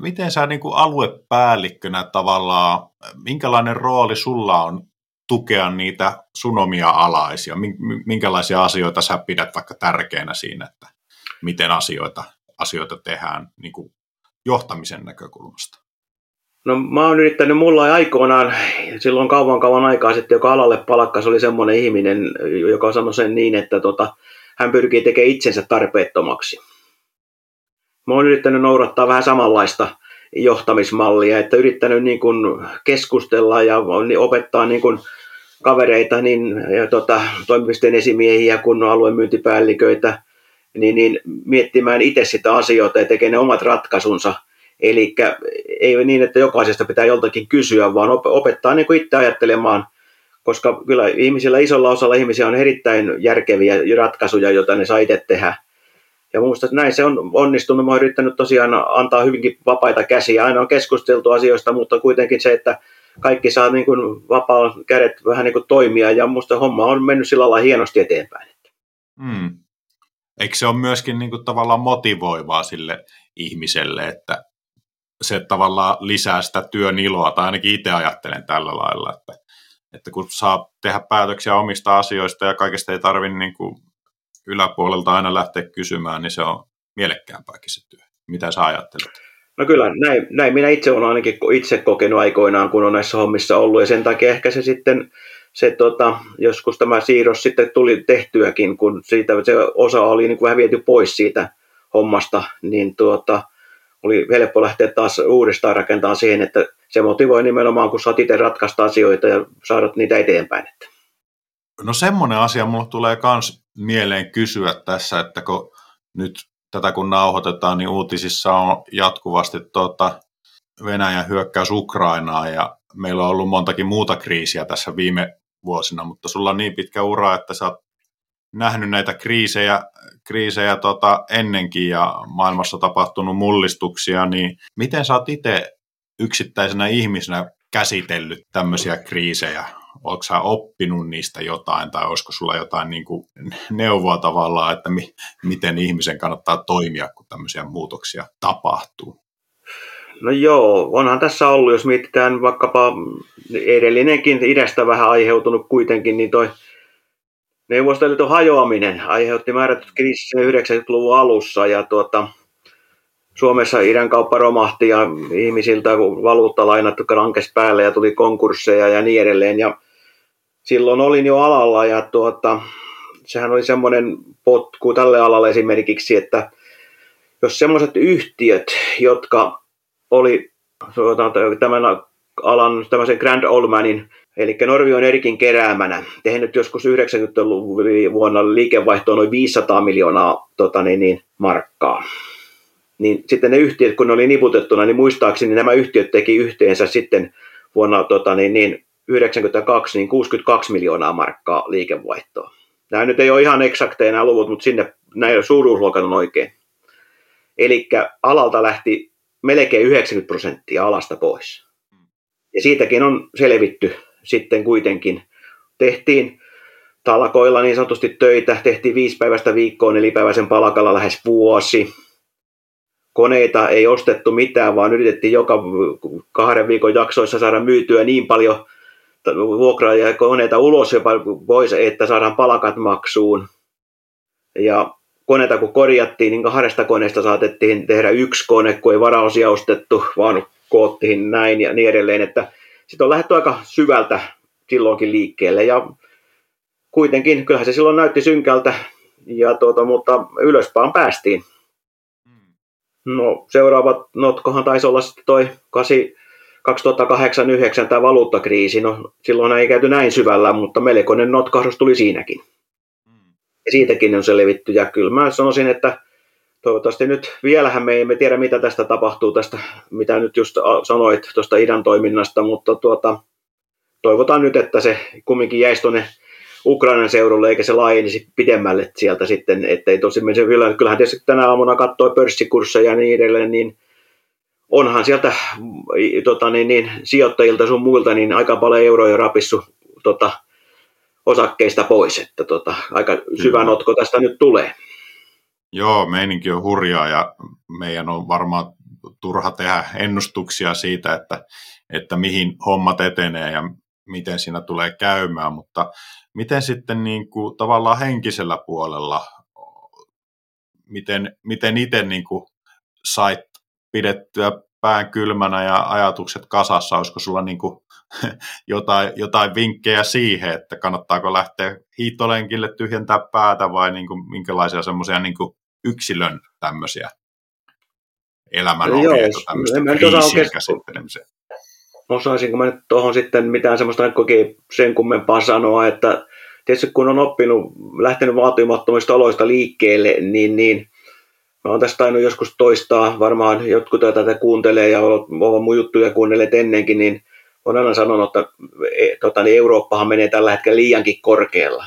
Miten sä niin kuin aluepäällikkönä tavallaan, minkälainen rooli sulla on tukea niitä sun omia alaisia? Minkälaisia asioita sä pidät vaikka tärkeänä siinä, että miten asioita, asioita tehdään niin kuin johtamisen näkökulmasta? No mä oon yrittänyt, mulla aikoinaan, silloin kauan kauan aikaa sitten, joka alalle palkkas, oli semmoinen ihminen, joka sanoi sen niin, että tota, hän pyrkii tekemään itsensä tarpeettomaksi. Mä oon yrittänyt noudattaa vähän samanlaista johtamismallia, että yrittänyt niin kuin keskustella ja opettaa niin kuin kavereita, niin, ja tota, toimipisteen esimiehiä, kun alueen myyntipäälliköitä, niin, niin miettimään itse sitä asioita ja tekemään ne omat ratkaisunsa. Eli ei niin, että jokaisesta pitää joltakin kysyä, vaan opettaa niin kuin itse ajattelemaan, koska kyllä ihmisillä, isolla osalla ihmisiä on erittäin järkeviä ratkaisuja, joita ne saa itse tehdä. Ja minusta näin se on onnistunut. Mä oon yrittänyt tosiaan antaa hyvinkin vapaita käsiä. Aina on keskusteltu asioista, mutta kuitenkin se, että kaikki saa niin kuin vapaa kädet vähän niin kuin toimia. Ja minusta homma on mennyt sillä lailla hienosti eteenpäin. Hmm. Eikö se ole myöskin niin kuin tavallaan motivoivaa sille ihmiselle, että se tavallaan lisää sitä työn iloa, tai ainakin itse ajattelen tällä lailla, että, että kun saa tehdä päätöksiä omista asioista ja kaikesta ei tarvitse niin kuin yläpuolelta aina lähteä kysymään, niin se on mielekkäämpääkin se työ. Mitä sä ajattelet? No kyllä, näin, näin minä itse olen ainakin itse kokenut aikoinaan, kun on näissä hommissa ollut, ja sen takia ehkä se sitten, se, tota, joskus tämä siirros sitten tuli tehtyäkin, kun siitä se osa oli niin kuin vähän viety pois siitä hommasta, niin tuota, oli helppo lähteä taas uudestaan rakentamaan siihen, että se motivoi nimenomaan, kun saat itse ratkaista asioita ja saada niitä eteenpäin. No semmoinen asia mulle tulee myös mieleen kysyä tässä, että kun nyt tätä kun nauhoitetaan, niin uutisissa on jatkuvasti tuota Venäjän hyökkäys Ukrainaa ja meillä on ollut montakin muuta kriisiä tässä viime vuosina, mutta sulla on niin pitkä ura, että sä oot nähnyt näitä kriisejä, kriisejä tota ennenkin ja maailmassa tapahtunut mullistuksia, niin miten sä oot itse yksittäisenä ihmisenä käsitellyt tämmöisiä kriisejä? Oletko sä oppinut niistä jotain tai olisiko sulla jotain niin kuin neuvoa tavallaan, että mi- miten ihmisen kannattaa toimia, kun tämmöisiä muutoksia tapahtuu? No joo, onhan tässä ollut, jos mietitään vaikkapa edellinenkin idästä vähän aiheutunut kuitenkin, niin toi Neuvostoliiton hajoaminen aiheutti määrätyt kriisit 90-luvun alussa ja tuota, Suomessa idän kauppa romahti ja ihmisiltä valuuttalainat rankes päälle ja tuli konkursseja ja niin edelleen. Ja silloin olin jo alalla ja tuota, sehän oli semmoinen potku tälle alalle esimerkiksi, että jos semmoiset yhtiöt, jotka oli tämän alan tämmöisen Grand Oldmanin Eli Norvi on Erikin keräämänä tehnyt joskus 90-luvun vuonna liikevaihtoa noin 500 miljoonaa tota niin, niin, markkaa. Niin sitten ne yhtiöt, kun ne oli niputettuna, niin muistaakseni nämä yhtiöt teki yhteensä sitten vuonna tota niin, niin, 92 niin 62 miljoonaa markkaa liikevaihtoa. Nämä nyt ei ole ihan eksakteja nämä luvut, mutta sinne näillä suuruusluokat on oikein. Eli alalta lähti melkein 90 prosenttia alasta pois. Ja siitäkin on selvitty sitten kuitenkin tehtiin talkoilla niin sanotusti töitä, tehtiin viisi päivästä viikkoon, päiväisen palkalla lähes vuosi. Koneita ei ostettu mitään, vaan yritettiin joka kahden viikon jaksoissa saada myytyä niin paljon vuokraa ja koneita ulos jopa pois, että saadaan palkat maksuun. Ja koneita kun korjattiin, niin kahdesta koneesta saatettiin tehdä yksi kone, kun ei varaosia ostettu, vaan koottiin näin ja niin edelleen, että sitten on lähdetty aika syvältä silloinkin liikkeelle ja kuitenkin, kyllähän se silloin näytti synkältä, ja tuota, mutta ylöspäin päästiin. Hmm. No seuraavat notkohan taisi olla sitten toi 2008-2009 tämä valuuttakriisi. No silloin ei käyty näin syvällä, mutta melkoinen notkahdus tuli siinäkin. Hmm. Ja siitäkin on selvitty. Ja kyllä mä sanoisin, että toivottavasti nyt vielähän me emme tiedä, mitä tästä tapahtuu, tästä, mitä nyt just sanoit tuosta idän toiminnasta, mutta tuota, toivotaan nyt, että se kumminkin jäisi tuonne Ukrainan seudulle, eikä se laajenisi pidemmälle sieltä sitten, ettei tosi se kyllä, kyllähän tietysti tänä aamuna katsoi pörssikursseja ja niin edelleen, niin onhan sieltä tota, niin, niin, sijoittajilta sun muilta niin aika paljon euroja rapissu tota, osakkeista pois, että tota, aika syvä notko tästä nyt tulee. Joo, meininki on hurjaa ja meidän on varmaan turha tehdä ennustuksia siitä, että, että mihin hommat etenee ja miten siinä tulee käymään, mutta miten sitten niin kuin, tavallaan henkisellä puolella, miten, miten itse niin kuin, sait pidettyä pään kylmänä ja ajatukset kasassa, olisiko sulla niin kuin jotain, jotain vinkkejä siihen, että kannattaako lähteä hiittolenkille tyhjentää päätä vai niin kuin, minkälaisia semmoisia niin yksilön tämmöisiä elämän ohjeita tämmöistä kriisien käsittelemiseen? Osaisinko mä nyt tuohon sitten mitään semmoista sen kummempaa sanoa, että tietysti kun on oppinut, lähtenyt vaatimattomista oloista liikkeelle, niin, niin mä oon tästä tainnut joskus toistaa, varmaan jotkut tätä kuuntelee ja ovat mun juttuja kuunnelleet ennenkin, niin on aina sanonut, että tota, niin Eurooppahan menee tällä hetkellä liiankin korkealla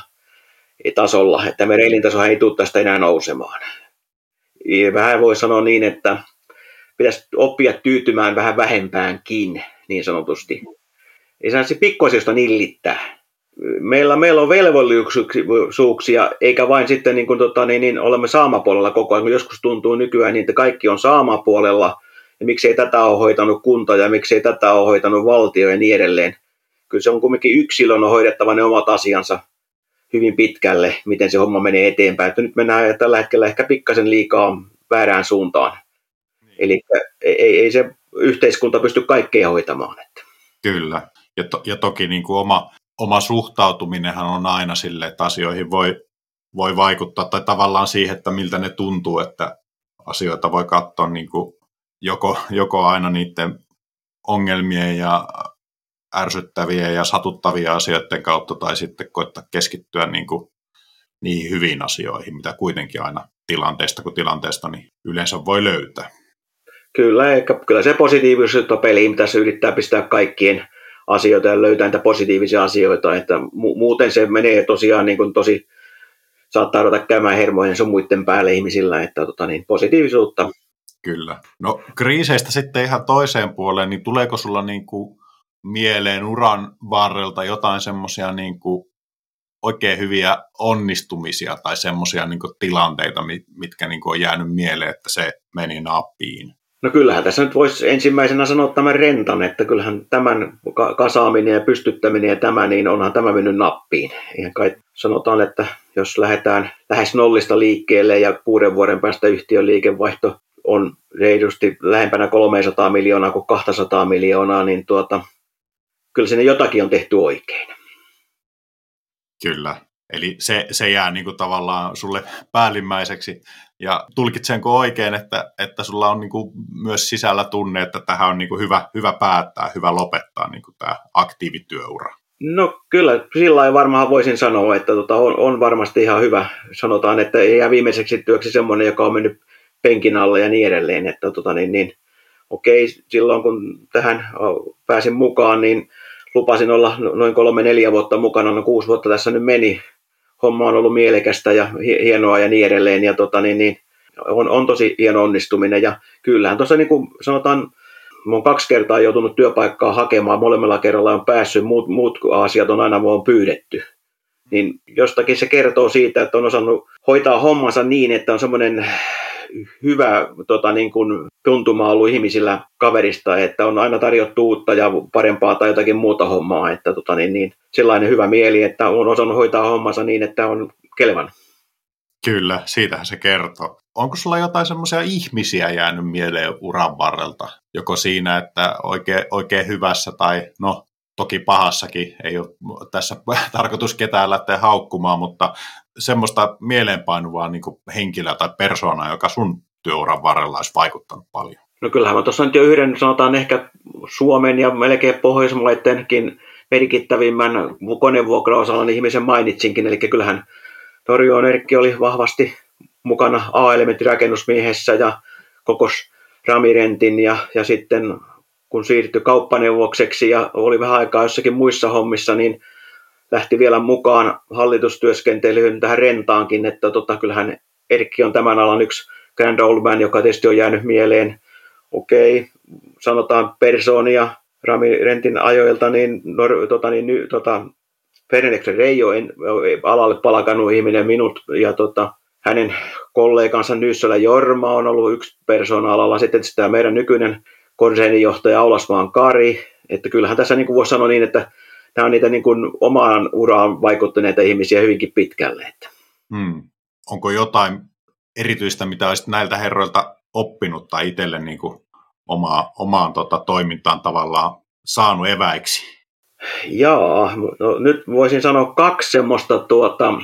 tasolla, että meidän elintaso ei tule tästä enää nousemaan. Ja vähän voi sanoa niin, että pitäisi oppia tyytymään vähän vähempäänkin, niin sanotusti. Ei saisi pikkuasioista nillittää meillä, meillä on velvollisuuksia, eikä vain sitten niin kuin, tota, niin, niin, olemme saamapuolella koko ajan, joskus tuntuu nykyään niin, että kaikki on saamapuolella, ja miksei tätä ole hoitanut kunta, ja miksei tätä ole hoitanut valtio ja niin edelleen. Kyllä se on kuitenkin yksilön on hoidettava ne omat asiansa hyvin pitkälle, miten se homma menee eteenpäin. Että nyt mennään tällä hetkellä ehkä pikkasen liikaa väärään suuntaan. Niin. Eli ei, ei se yhteiskunta pysty kaikkea hoitamaan. Että. Kyllä. Ja, to, ja toki niin kuin oma, oma suhtautuminenhan on aina sille, että asioihin voi, voi vaikuttaa, tai tavallaan siihen, että miltä ne tuntuu, että asioita voi katsoa niin kuin joko, joko aina niiden ongelmien ja ärsyttävien ja satuttavien asioiden kautta, tai sitten koittaa keskittyä niin kuin niihin hyviin asioihin, mitä kuitenkin aina tilanteesta kuin tilanteesta niin yleensä voi löytää. Kyllä, eikä, kyllä se positiivisuutta peliin tässä yrittää pistää kaikkien asioita ja löytää niitä positiivisia asioita, että mu- muuten se menee tosiaan niin kuin tosi, saattaa ruveta käymään hermojen sun muiden päälle ihmisillä, että tota niin, positiivisuutta. Kyllä. No kriiseistä sitten ihan toiseen puoleen, niin tuleeko sulla niin kuin mieleen uran varrelta jotain semmoisia niin oikein hyviä onnistumisia tai semmoisia niin tilanteita, mitkä niin kuin on jäänyt mieleen, että se meni nappiin? No kyllähän tässä nyt voisi ensimmäisenä sanoa tämän rentan, että kyllähän tämän kasaaminen ja pystyttäminen ja tämä, niin onhan tämä mennyt nappiin. Ihan kai sanotaan, että jos lähdetään lähes nollista liikkeelle ja kuuden vuoden päästä yhtiön liikevaihto on reilusti lähempänä 300 miljoonaa kuin 200 miljoonaa, niin tuota, kyllä sinne jotakin on tehty oikein. Kyllä. Eli se, se jää niin kuin tavallaan sulle päällimmäiseksi. Ja tulkitsenko oikein, että, että sulla on niin kuin myös sisällä tunne, että tähän on niin kuin hyvä, hyvä päättää, hyvä lopettaa niin kuin tämä aktiivityöura? No kyllä, sillä varmaan voisin sanoa, että tota, on, on varmasti ihan hyvä. Sanotaan, että ei jää viimeiseksi työksi semmoinen, joka on mennyt penkin alle ja niin edelleen. Että, tota, niin, niin, okei, silloin kun tähän pääsin mukaan, niin lupasin olla noin kolme, neljä vuotta mukana, no kuusi vuotta tässä nyt meni, homma on ollut mielekästä ja hienoa ja niin edelleen. Ja tota, niin, niin, on, on tosi hieno onnistuminen. Ja kyllähän tuossa niin kuin sanotaan, mä oon kaksi kertaa joutunut työpaikkaa hakemaan, molemmilla kerralla on päässyt, muut, muut asiat on aina mua pyydetty. Niin jostakin se kertoo siitä, että on osannut hoitaa hommansa niin, että on semmoinen hyvä tota, niin kuin tuntuma ollut ihmisillä kaverista, että on aina tarjottu uutta ja parempaa tai jotakin muuta hommaa, että tota, niin, niin, sellainen hyvä mieli, että on osannut hoitaa hommansa niin, että on kelvan. Kyllä, siitähän se kertoo. Onko sulla jotain semmoisia ihmisiä jäänyt mieleen uran varrelta? Joko siinä, että oikein, oikein hyvässä tai no toki pahassakin, ei ole tässä tarkoitus ketään lähteä haukkumaan, mutta semmoista mieleenpainuvaa niin henkilöä tai persoonaa, joka sun työuran varrella olisi vaikuttanut paljon? No kyllähän mä tuossa nyt jo yhden, sanotaan ehkä Suomen ja melkein Pohjoismaidenkin merkittävimmän konevuokrausalan ihmisen mainitsinkin, eli kyllähän Torjoon Erkki oli vahvasti mukana A-elementin rakennusmiehessä ja kokos Ramirentin ja, ja sitten kun siirtyi kauppaneuvokseksi ja oli vähän aikaa jossakin muissa hommissa, niin lähti vielä mukaan hallitustyöskentelyyn tähän rentaankin, että tota, kyllähän Erkki on tämän alan yksi grand old man, joka tietysti on jäänyt mieleen. Okei, sanotaan persoonia Rami Rentin ajoilta, niin, no, tota, niin ny, tota, Fernandeksen Reijo en, alalle palakannut ihminen minut ja tota, hänen kollegansa Nyssälä Jorma on ollut yksi persoona alalla. Sitten tämä meidän nykyinen konsernijohtaja Aulasmaan Kari. Että kyllähän tässä niin kuin voisi sanoa niin, että nämä on niitä niin kuin omaan uraan vaikuttaneita ihmisiä hyvinkin pitkälle. Että. Hmm. Onko jotain erityistä, mitä olisit näiltä herroilta oppinut tai itselle niin kuin omaa, omaan tota, toimintaan tavallaan saanut eväiksi? Jaa, no, nyt voisin sanoa kaksi semmoista tuota,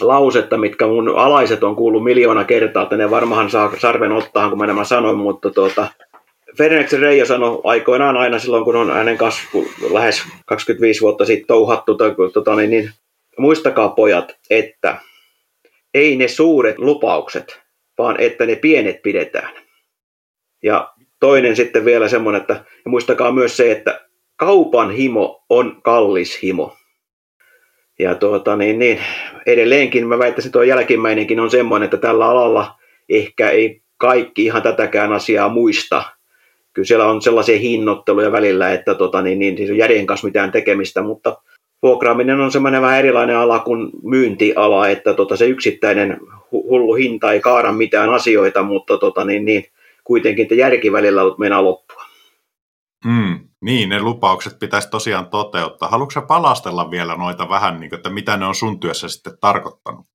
lausetta, mitkä mun alaiset on kuullut miljoona kertaa, että ne varmaan saa sarven ottaa, kun mä nämä sanoin, mutta tuota, Ferenc Reijo sanoi aikoinaan aina silloin, kun on hänen kasvu lähes 25 vuotta sitten touhattu, tota, niin, niin, muistakaa pojat, että ei ne suuret lupaukset, vaan että ne pienet pidetään. Ja toinen sitten vielä semmoinen, että muistakaa myös se, että kaupan himo on kallis himo. Ja tuota, niin, niin, edelleenkin mä väittäisin, että tuo jälkimmäinenkin on semmoinen, että tällä alalla ehkä ei kaikki ihan tätäkään asiaa muista. Kyllä siellä on sellaisia hinnoitteluja välillä, että tota, niin, niin, siis on järjen kanssa mitään tekemistä, mutta vuokraaminen on semmoinen vähän erilainen ala kuin myyntiala, että tota, se yksittäinen hullu hinta ei kaada mitään asioita, mutta tota, niin, niin, kuitenkin että järki välillä mennä loppua. Mm, niin, ne lupaukset pitäisi tosiaan toteuttaa. Haluatko palastella vielä noita vähän, niin kuin, että mitä ne on sun työssä sitten tarkoittanut,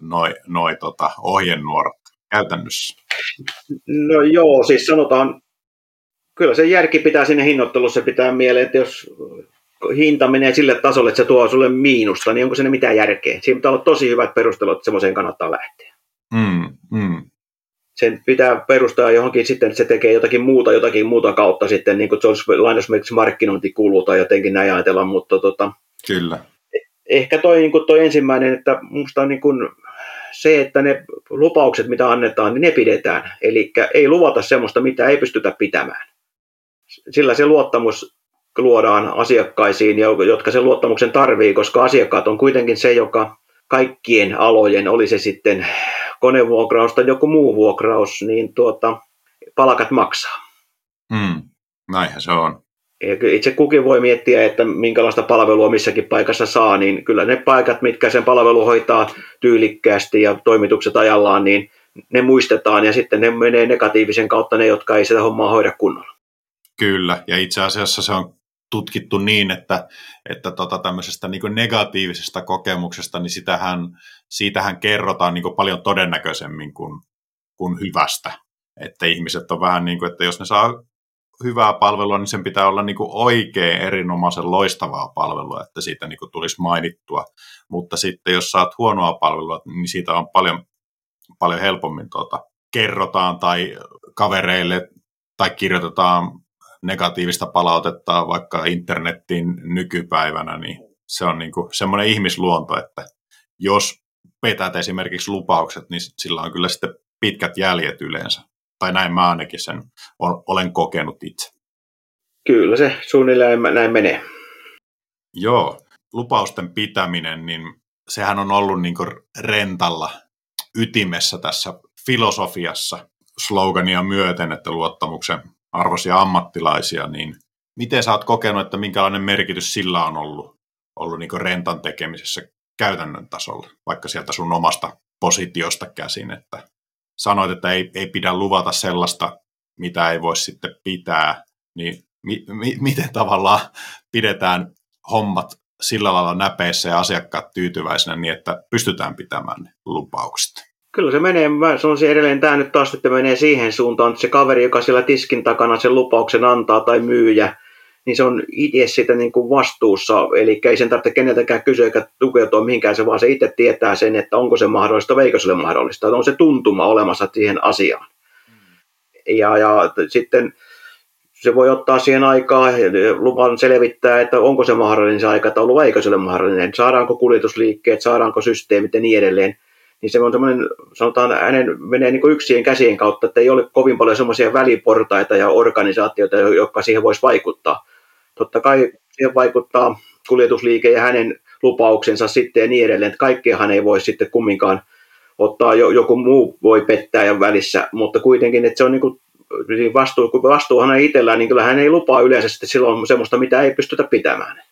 noi, noi tota, ohjenuorat käytännössä? No joo, siis sanotaan, kyllä se järki pitää sinne hinnoittelussa pitää mieleen, että jos hinta menee sille tasolle, että se tuo sulle miinusta, niin onko sinne mitään järkeä? Siinä pitää olla tosi hyvät perustelut, että semmoiseen kannattaa lähteä. Mm, mm sen pitää perustaa johonkin sitten, että se tekee jotakin muuta, jotakin muuta kautta sitten, niin kuin se olisi lainausmerkiksi markkinointikulu tai jotenkin näin ajatella, mutta tota, Kyllä. ehkä toi, niin kuin toi ensimmäinen, että musta niin kuin se, että ne lupaukset, mitä annetaan, niin ne pidetään. Eli ei luvata semmoista, mitä ei pystytä pitämään. Sillä se luottamus luodaan asiakkaisiin, jotka sen luottamuksen tarvii, koska asiakkaat on kuitenkin se, joka kaikkien alojen, oli se sitten konevuokraus tai joku muu vuokraus, niin tuota, palkat maksaa. Mm, näinhän se on. Itse kukin voi miettiä, että minkälaista palvelua missäkin paikassa saa, niin kyllä ne paikat, mitkä sen palvelu hoitaa tyylikkäästi ja toimitukset ajallaan, niin ne muistetaan ja sitten ne menee negatiivisen kautta ne, jotka ei sitä hommaa hoida kunnolla. Kyllä, ja itse asiassa se on tutkittu niin, että, että tota tämmöisestä niin negatiivisesta kokemuksesta, niin sitähän, siitähän kerrotaan niin paljon todennäköisemmin kuin, kuin hyvästä. Että ihmiset on vähän niin kuin, että jos ne saa hyvää palvelua, niin sen pitää olla niin kuin oikein erinomaisen loistavaa palvelua, että siitä niin kuin tulisi mainittua. Mutta sitten jos saat huonoa palvelua, niin siitä on paljon, paljon helpommin tuota, kerrotaan tai kavereille tai kirjoitetaan negatiivista palautetta vaikka internettiin nykypäivänä, niin se on niin kuin semmoinen ihmisluonto, että jos petät esimerkiksi lupaukset, niin sillä on kyllä sitten pitkät jäljet yleensä. Tai näin mä ainakin sen olen kokenut itse. Kyllä se suunnilleen näin menee. Joo, lupausten pitäminen, niin sehän on ollut niin rentalla ytimessä tässä filosofiassa slogania myöten, että luottamuksen arvoisia ammattilaisia, niin miten sä oot kokenut, että minkälainen merkitys sillä on ollut, ollut niin rentan tekemisessä käytännön tasolla, vaikka sieltä sun omasta positiosta käsin, että sanoit, että ei, ei pidä luvata sellaista, mitä ei voi sitten pitää, niin mi, mi, miten tavallaan pidetään hommat sillä lailla näpeissä ja asiakkaat tyytyväisenä niin, että pystytään pitämään ne lupaukset? Kyllä se menee, mä sanoisin edelleen tämä nyt taas, että menee siihen suuntaan, että se kaveri, joka siellä tiskin takana sen lupauksen antaa tai myyjä, niin se on itse sitä niin kuin vastuussa, eli ei sen tarvitse keneltäkään kysyä eikä tukeutua mihinkään, se vaan se itse tietää sen, että onko se mahdollista vai eikö se ole mahdollista, että on se tuntuma olemassa siihen asiaan. Ja, ja sitten se voi ottaa siihen aikaa, luvan selvittää, että onko se mahdollinen se aikataulu vai eikö se ole mahdollinen, saadaanko kuljetusliikkeet, saadaanko systeemit ja niin edelleen niin se on semmoinen, sanotaan, hänen menee niin yksien käsien kautta, että ei ole kovin paljon semmoisia väliportaita ja organisaatioita, jotka siihen voisi vaikuttaa. Totta kai siihen vaikuttaa kuljetusliike ja hänen lupauksensa sitten ja niin edelleen, että kaikkeahan ei voi sitten kumminkaan ottaa, joku muu voi pettää ja välissä, mutta kuitenkin, että se on niin kuin niin vastuu, kun vastuuhan ei itsellään, niin kyllä hän ei lupaa yleensä sitten silloin semmoista, mitä ei pystytä pitämään.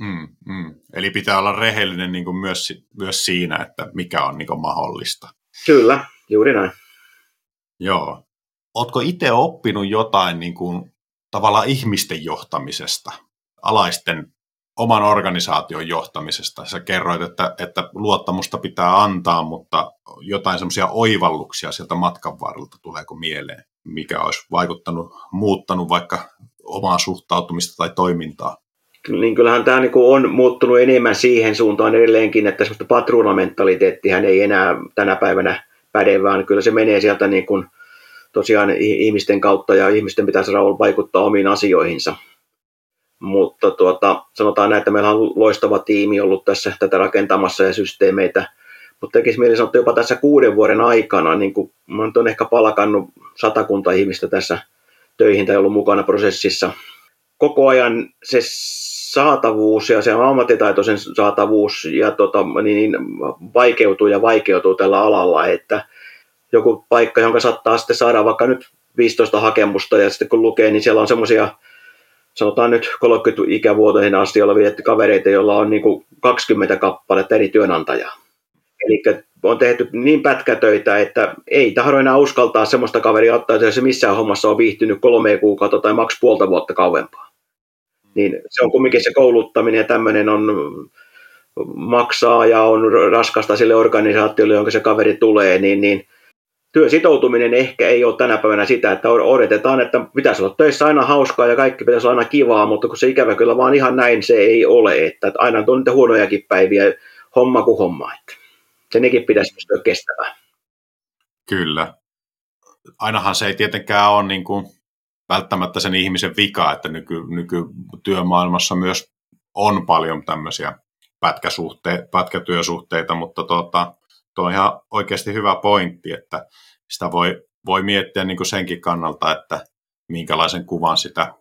Mm, mm. Eli pitää olla rehellinen niin kuin myös, myös siinä, että mikä on niin kuin mahdollista. Kyllä, juuri näin. Joo. Oletko itse oppinut jotain niin kuin, tavallaan ihmisten johtamisesta, alaisten oman organisaation johtamisesta? Sä kerroit, että, että luottamusta pitää antaa, mutta jotain semmoisia oivalluksia sieltä matkan varrelta tuleeko mieleen? mikä olisi vaikuttanut, muuttanut vaikka omaa suhtautumista tai toimintaa? Niin kyllähän tämä niin on muuttunut enemmän siihen suuntaan edelleenkin, että semmoista patruunamentaliteettia ei enää tänä päivänä päde, vaan kyllä se menee sieltä niin kuin tosiaan ihmisten kautta ja ihmisten pitäisi saada vaikuttaa omiin asioihinsa. Mutta tuota, sanotaan näin, että meillä on loistava tiimi ollut tässä tätä rakentamassa ja systeemeitä, mutta tekisi mieli sanoa, että jopa tässä kuuden vuoden aikana, niin kuin mä olen ehkä palkannut satakunta ihmistä tässä töihin tai ollut mukana prosessissa. Koko ajan se saatavuus ja se ammattitaitoisen saatavuus ja tota, niin, vaikeutuu ja vaikeutuu tällä alalla, että joku paikka, jonka saattaa sitten saada vaikka nyt 15 hakemusta ja sitten kun lukee, niin siellä on semmoisia sanotaan nyt 30 ikävuoteen asti olevia kavereita, joilla on niin kuin 20 kappaletta eri työnantajaa. Eli on tehty niin pätkätöitä, että ei tahdo enää uskaltaa semmoista kaveria ottaa, että se missään hommassa on viihtynyt kolme kuukautta tai maks puolta vuotta kauempaa. Niin se on kumminkin se kouluttaminen ja tämmöinen on maksaa ja on raskasta sille organisaatiolle, jonka se kaveri tulee, niin, niin työsitoutuminen ehkä ei ole tänä päivänä sitä, että odotetaan, että pitäisi olla töissä aina hauskaa ja kaikki pitäisi olla aina kivaa, mutta kun se ikävä kyllä vaan ihan näin se ei ole, että aina on niitä huonojakin päiviä, homma kuin homma, että se nekin pitäisi pystyä kestämään. Kyllä. Ainahan se ei tietenkään ole niin kuin välttämättä sen ihmisen vika, että nyky, nykytyömaailmassa myös on paljon tämmöisiä pätkäsuhte- pätkätyösuhteita, mutta tuota, tuo on ihan oikeasti hyvä pointti, että sitä voi, voi miettiä niin kuin senkin kannalta, että minkälaisen kuvan sitä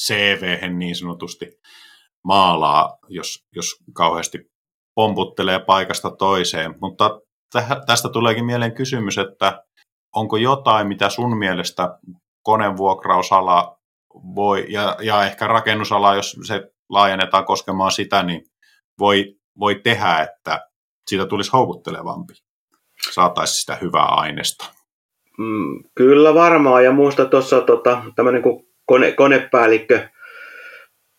cv niin sanotusti maalaa, jos, jos kauheasti pomputtelee paikasta toiseen. Mutta tästä tuleekin mieleen kysymys, että onko jotain, mitä sun mielestä konevuokrausala voi, ja, ja ehkä rakennusala, jos se laajennetaan koskemaan sitä, niin voi, voi tehdä, että siitä tulisi houkuttelevampi, saataisiin sitä hyvää aineesta. Mm, kyllä varmaan, ja muista tuossa tota, tämmöinen kuin kone, konepäällikkö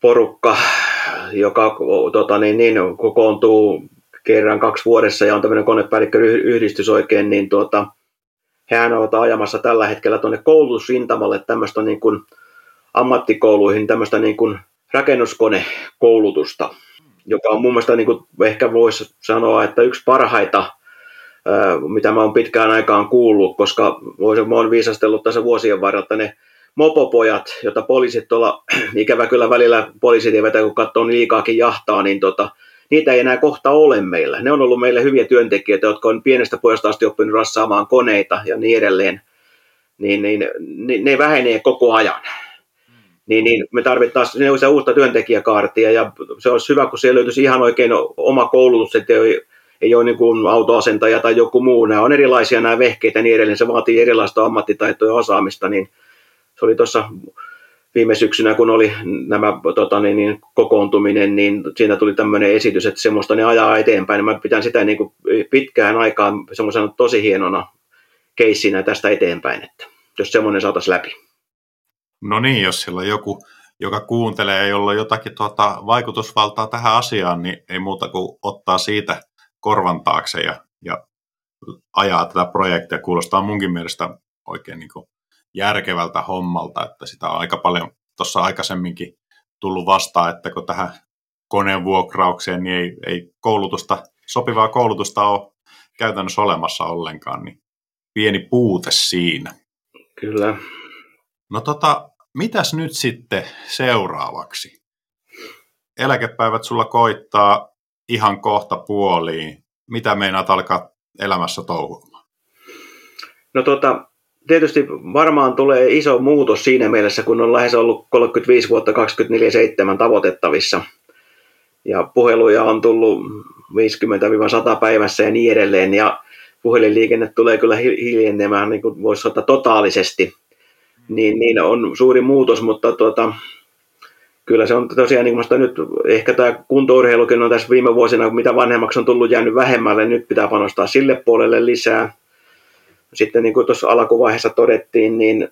porukka, joka tota, niin, niin, kokoontuu kerran kaksi vuodessa ja on tämmöinen konepäällikköyhdistys oikein, niin tuota, hehän ovat ajamassa tällä hetkellä tuonne koulutusrintamalle tämmöistä niin kuin ammattikouluihin tämmöistä niin kuin rakennuskonekoulutusta, joka on mun mielestä niin kuin ehkä voisi sanoa, että yksi parhaita, mitä mä oon pitkään aikaan kuullut, koska mä oon viisastellut tässä vuosien varrella, ne mopopojat, joita poliisit tuolla, ikävä kyllä välillä poliisit eivät, kun katsoo liikaakin jahtaa, niin tota, niitä ei enää kohta ole meillä. Ne on ollut meille hyviä työntekijöitä, jotka on pienestä pojasta asti oppinut rassaamaan koneita ja niin edelleen. Niin, niin, niin ne vähenee koko ajan. Niin, niin me tarvittaisiin uutta työntekijäkaartia ja se olisi hyvä, kun siellä löytyisi ihan oikein oma koulutus, että ei, ei ole niin kuin autoasentaja tai joku muu. Nämä on erilaisia nämä vehkeitä ja niin edelleen. Se vaatii erilaista ammattitaitoa ja osaamista, niin se oli tuossa viime syksynä, kun oli nämä tota, niin, niin, kokoontuminen, niin siinä tuli tämmöinen esitys, että semmoista ne ajaa eteenpäin. Mä pitän sitä niin kuin pitkään aikaan semmoisena tosi hienona keissinä tästä eteenpäin, että jos semmoinen saataisiin läpi. No niin, jos sillä on joku, joka kuuntelee jolla on jotakin tuota, vaikutusvaltaa tähän asiaan, niin ei muuta kuin ottaa siitä korvan taakse ja, ja ajaa tätä projektia. Kuulostaa munkin mielestä oikein niin kuin järkevältä hommalta, että sitä on aika paljon tuossa aikaisemminkin tullut vastaan, että kun tähän koneen vuokraukseen niin ei, ei koulutusta, sopivaa koulutusta ole käytännössä olemassa ollenkaan, niin pieni puute siinä. Kyllä. No tota, mitäs nyt sitten seuraavaksi? Eläkepäivät sulla koittaa ihan kohta puoliin. Mitä meinaat alkaa elämässä touhuamaan? No tota, tietysti varmaan tulee iso muutos siinä mielessä, kun on lähes ollut 35 vuotta 24-7 tavoitettavissa. Ja puheluja on tullut 50-100 päivässä ja niin edelleen. Ja puhelinliikenne tulee kyllä hiljenemään, niin kuin voisi sanoa totaalisesti. Niin, niin on suuri muutos, mutta tuota, kyllä se on tosiaan niin kuin nyt, ehkä tämä kuntourheilukin on tässä viime vuosina, mitä vanhemmaksi on tullut jäänyt vähemmälle, nyt pitää panostaa sille puolelle lisää sitten niin kuin tuossa alkuvaiheessa todettiin, niin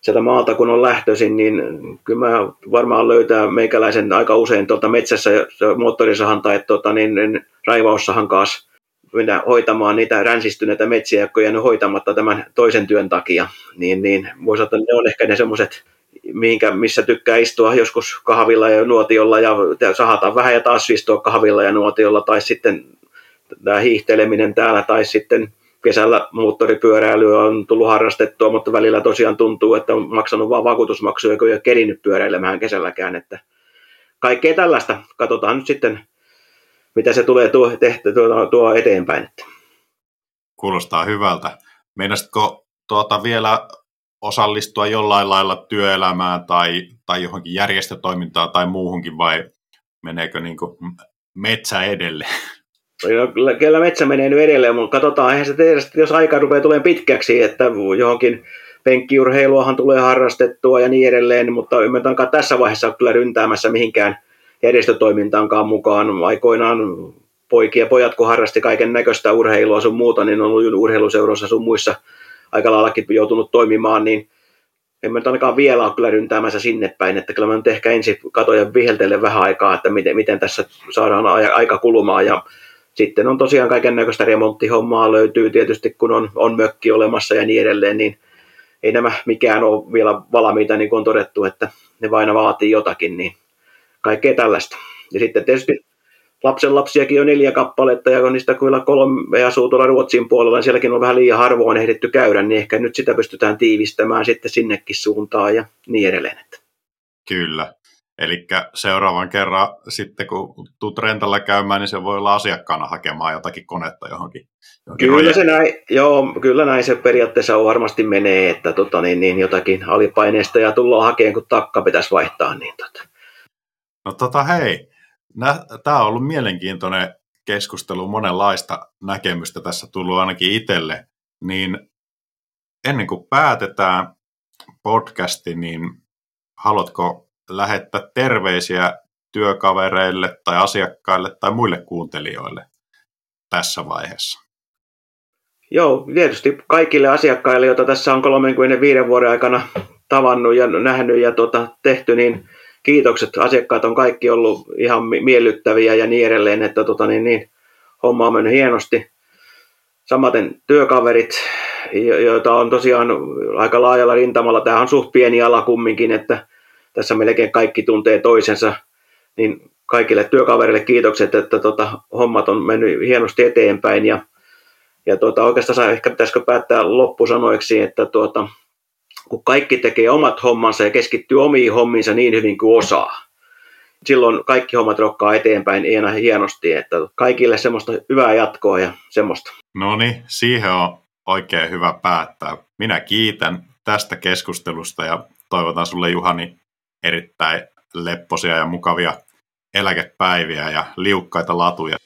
sieltä maalta kun on lähtöisin, niin kyllä mä varmaan löytää meikäläisen aika usein tuolta metsässä moottorisahan tai tuota, niin, niin, raivaussahan kanssa mennä hoitamaan niitä ränsistyneitä metsiä, jotka on jäänyt hoitamatta tämän toisen työn takia, niin, niin voisi että ne on ehkä ne semmoiset, mihinkä, missä tykkää istua joskus kahvilla ja nuotiolla ja sahata vähän ja taas istua kahvilla ja nuotiolla tai sitten tämä hiihteleminen täällä tai sitten kesällä moottoripyöräily on tullut harrastettua, mutta välillä tosiaan tuntuu, että on maksanut vain vakuutusmaksuja, kun ei ole kerinyt pyöräilemään kesälläkään. Että kaikkea tällaista. Katsotaan nyt sitten, mitä se tulee tuo, tehty, tuo, tuo eteenpäin. Kuulostaa hyvältä. Meinasitko tuota vielä osallistua jollain lailla työelämään tai, tai johonkin järjestötoimintaan tai muuhunkin vai meneekö niin metsä edelleen? Kyllä, kyllä metsä menee nyt edelleen, mutta katsotaan, eihän se tehdä, jos aika rupeaa tulemaan pitkäksi, että johonkin penkkiurheiluahan tulee harrastettua ja niin edelleen, mutta emme tässä vaiheessa kyllä ryntäämässä mihinkään järjestötoimintaankaan mukaan. Aikoinaan poikia ja pojat, kun harrasti kaiken näköistä urheilua sun muuta, niin on ollut urheiluseuroissa sun muissa aika laillakin joutunut toimimaan, niin en mä ainakaan vielä ole kyllä ryntäämässä sinne päin, että kyllä mä nyt ehkä ensin katoja viheltele vähän aikaa, että miten, miten tässä saadaan aika kulumaan ja sitten on tosiaan kaiken näköistä remonttihommaa löytyy tietysti, kun on, on mökki olemassa ja niin edelleen, niin ei nämä mikään ole vielä valmiita, niin kuin on todettu, että ne vain vaatii jotakin, niin kaikkea tällaista. Ja sitten tietysti lapsen lapsiakin on neljä kappaletta ja niistä kyllä kolme asuu tuolla Ruotsin puolella, niin sielläkin on vähän liian harvoin ehditty käydä, niin ehkä nyt sitä pystytään tiivistämään sitten sinnekin suuntaan ja niin edelleen. Kyllä. Eli seuraavan kerran sitten, kun tuut rentalla käymään, niin se voi olla asiakkaana hakemaan jotakin konetta johonkin. johonkin kyllä, se näin, joo, kyllä näin se periaatteessa varmasti menee, että tota, niin, niin, jotakin alipaineista ja tullaan hakemaan, kun takka pitäisi vaihtaa. Niin, tota. No tota hei, tämä on ollut mielenkiintoinen keskustelu, monenlaista näkemystä tässä tullut ainakin itselle, niin ennen kuin päätetään podcasti, niin haluatko lähettää terveisiä työkavereille tai asiakkaille tai muille kuuntelijoille tässä vaiheessa? Joo, tietysti kaikille asiakkaille, joita tässä on 35 vuoden aikana tavannut ja nähnyt ja tuota, tehty, niin kiitokset. Asiakkaat on kaikki ollut ihan miellyttäviä ja niin edelleen, että tuota, niin, niin, homma on mennyt hienosti. Samaten työkaverit, joita on tosiaan aika laajalla rintamalla. Tämä on suht pieni ala kumminkin, että tässä melkein kaikki tuntee toisensa, niin kaikille työkaverille kiitokset, että tota, hommat on mennyt hienosti eteenpäin ja, ja tota, oikeastaan ehkä pitäisikö päättää loppusanoiksi, että tuota, kun kaikki tekee omat hommansa ja keskittyy omiin hommiinsa niin hyvin kuin osaa, silloin kaikki hommat rokkaa eteenpäin ihan hienosti, että kaikille semmoista hyvää jatkoa ja semmoista. No niin, siihen on oikein hyvä päättää. Minä kiitän tästä keskustelusta ja toivotan sulle Juhani erittäin lepposia ja mukavia eläkepäiviä ja liukkaita latuja.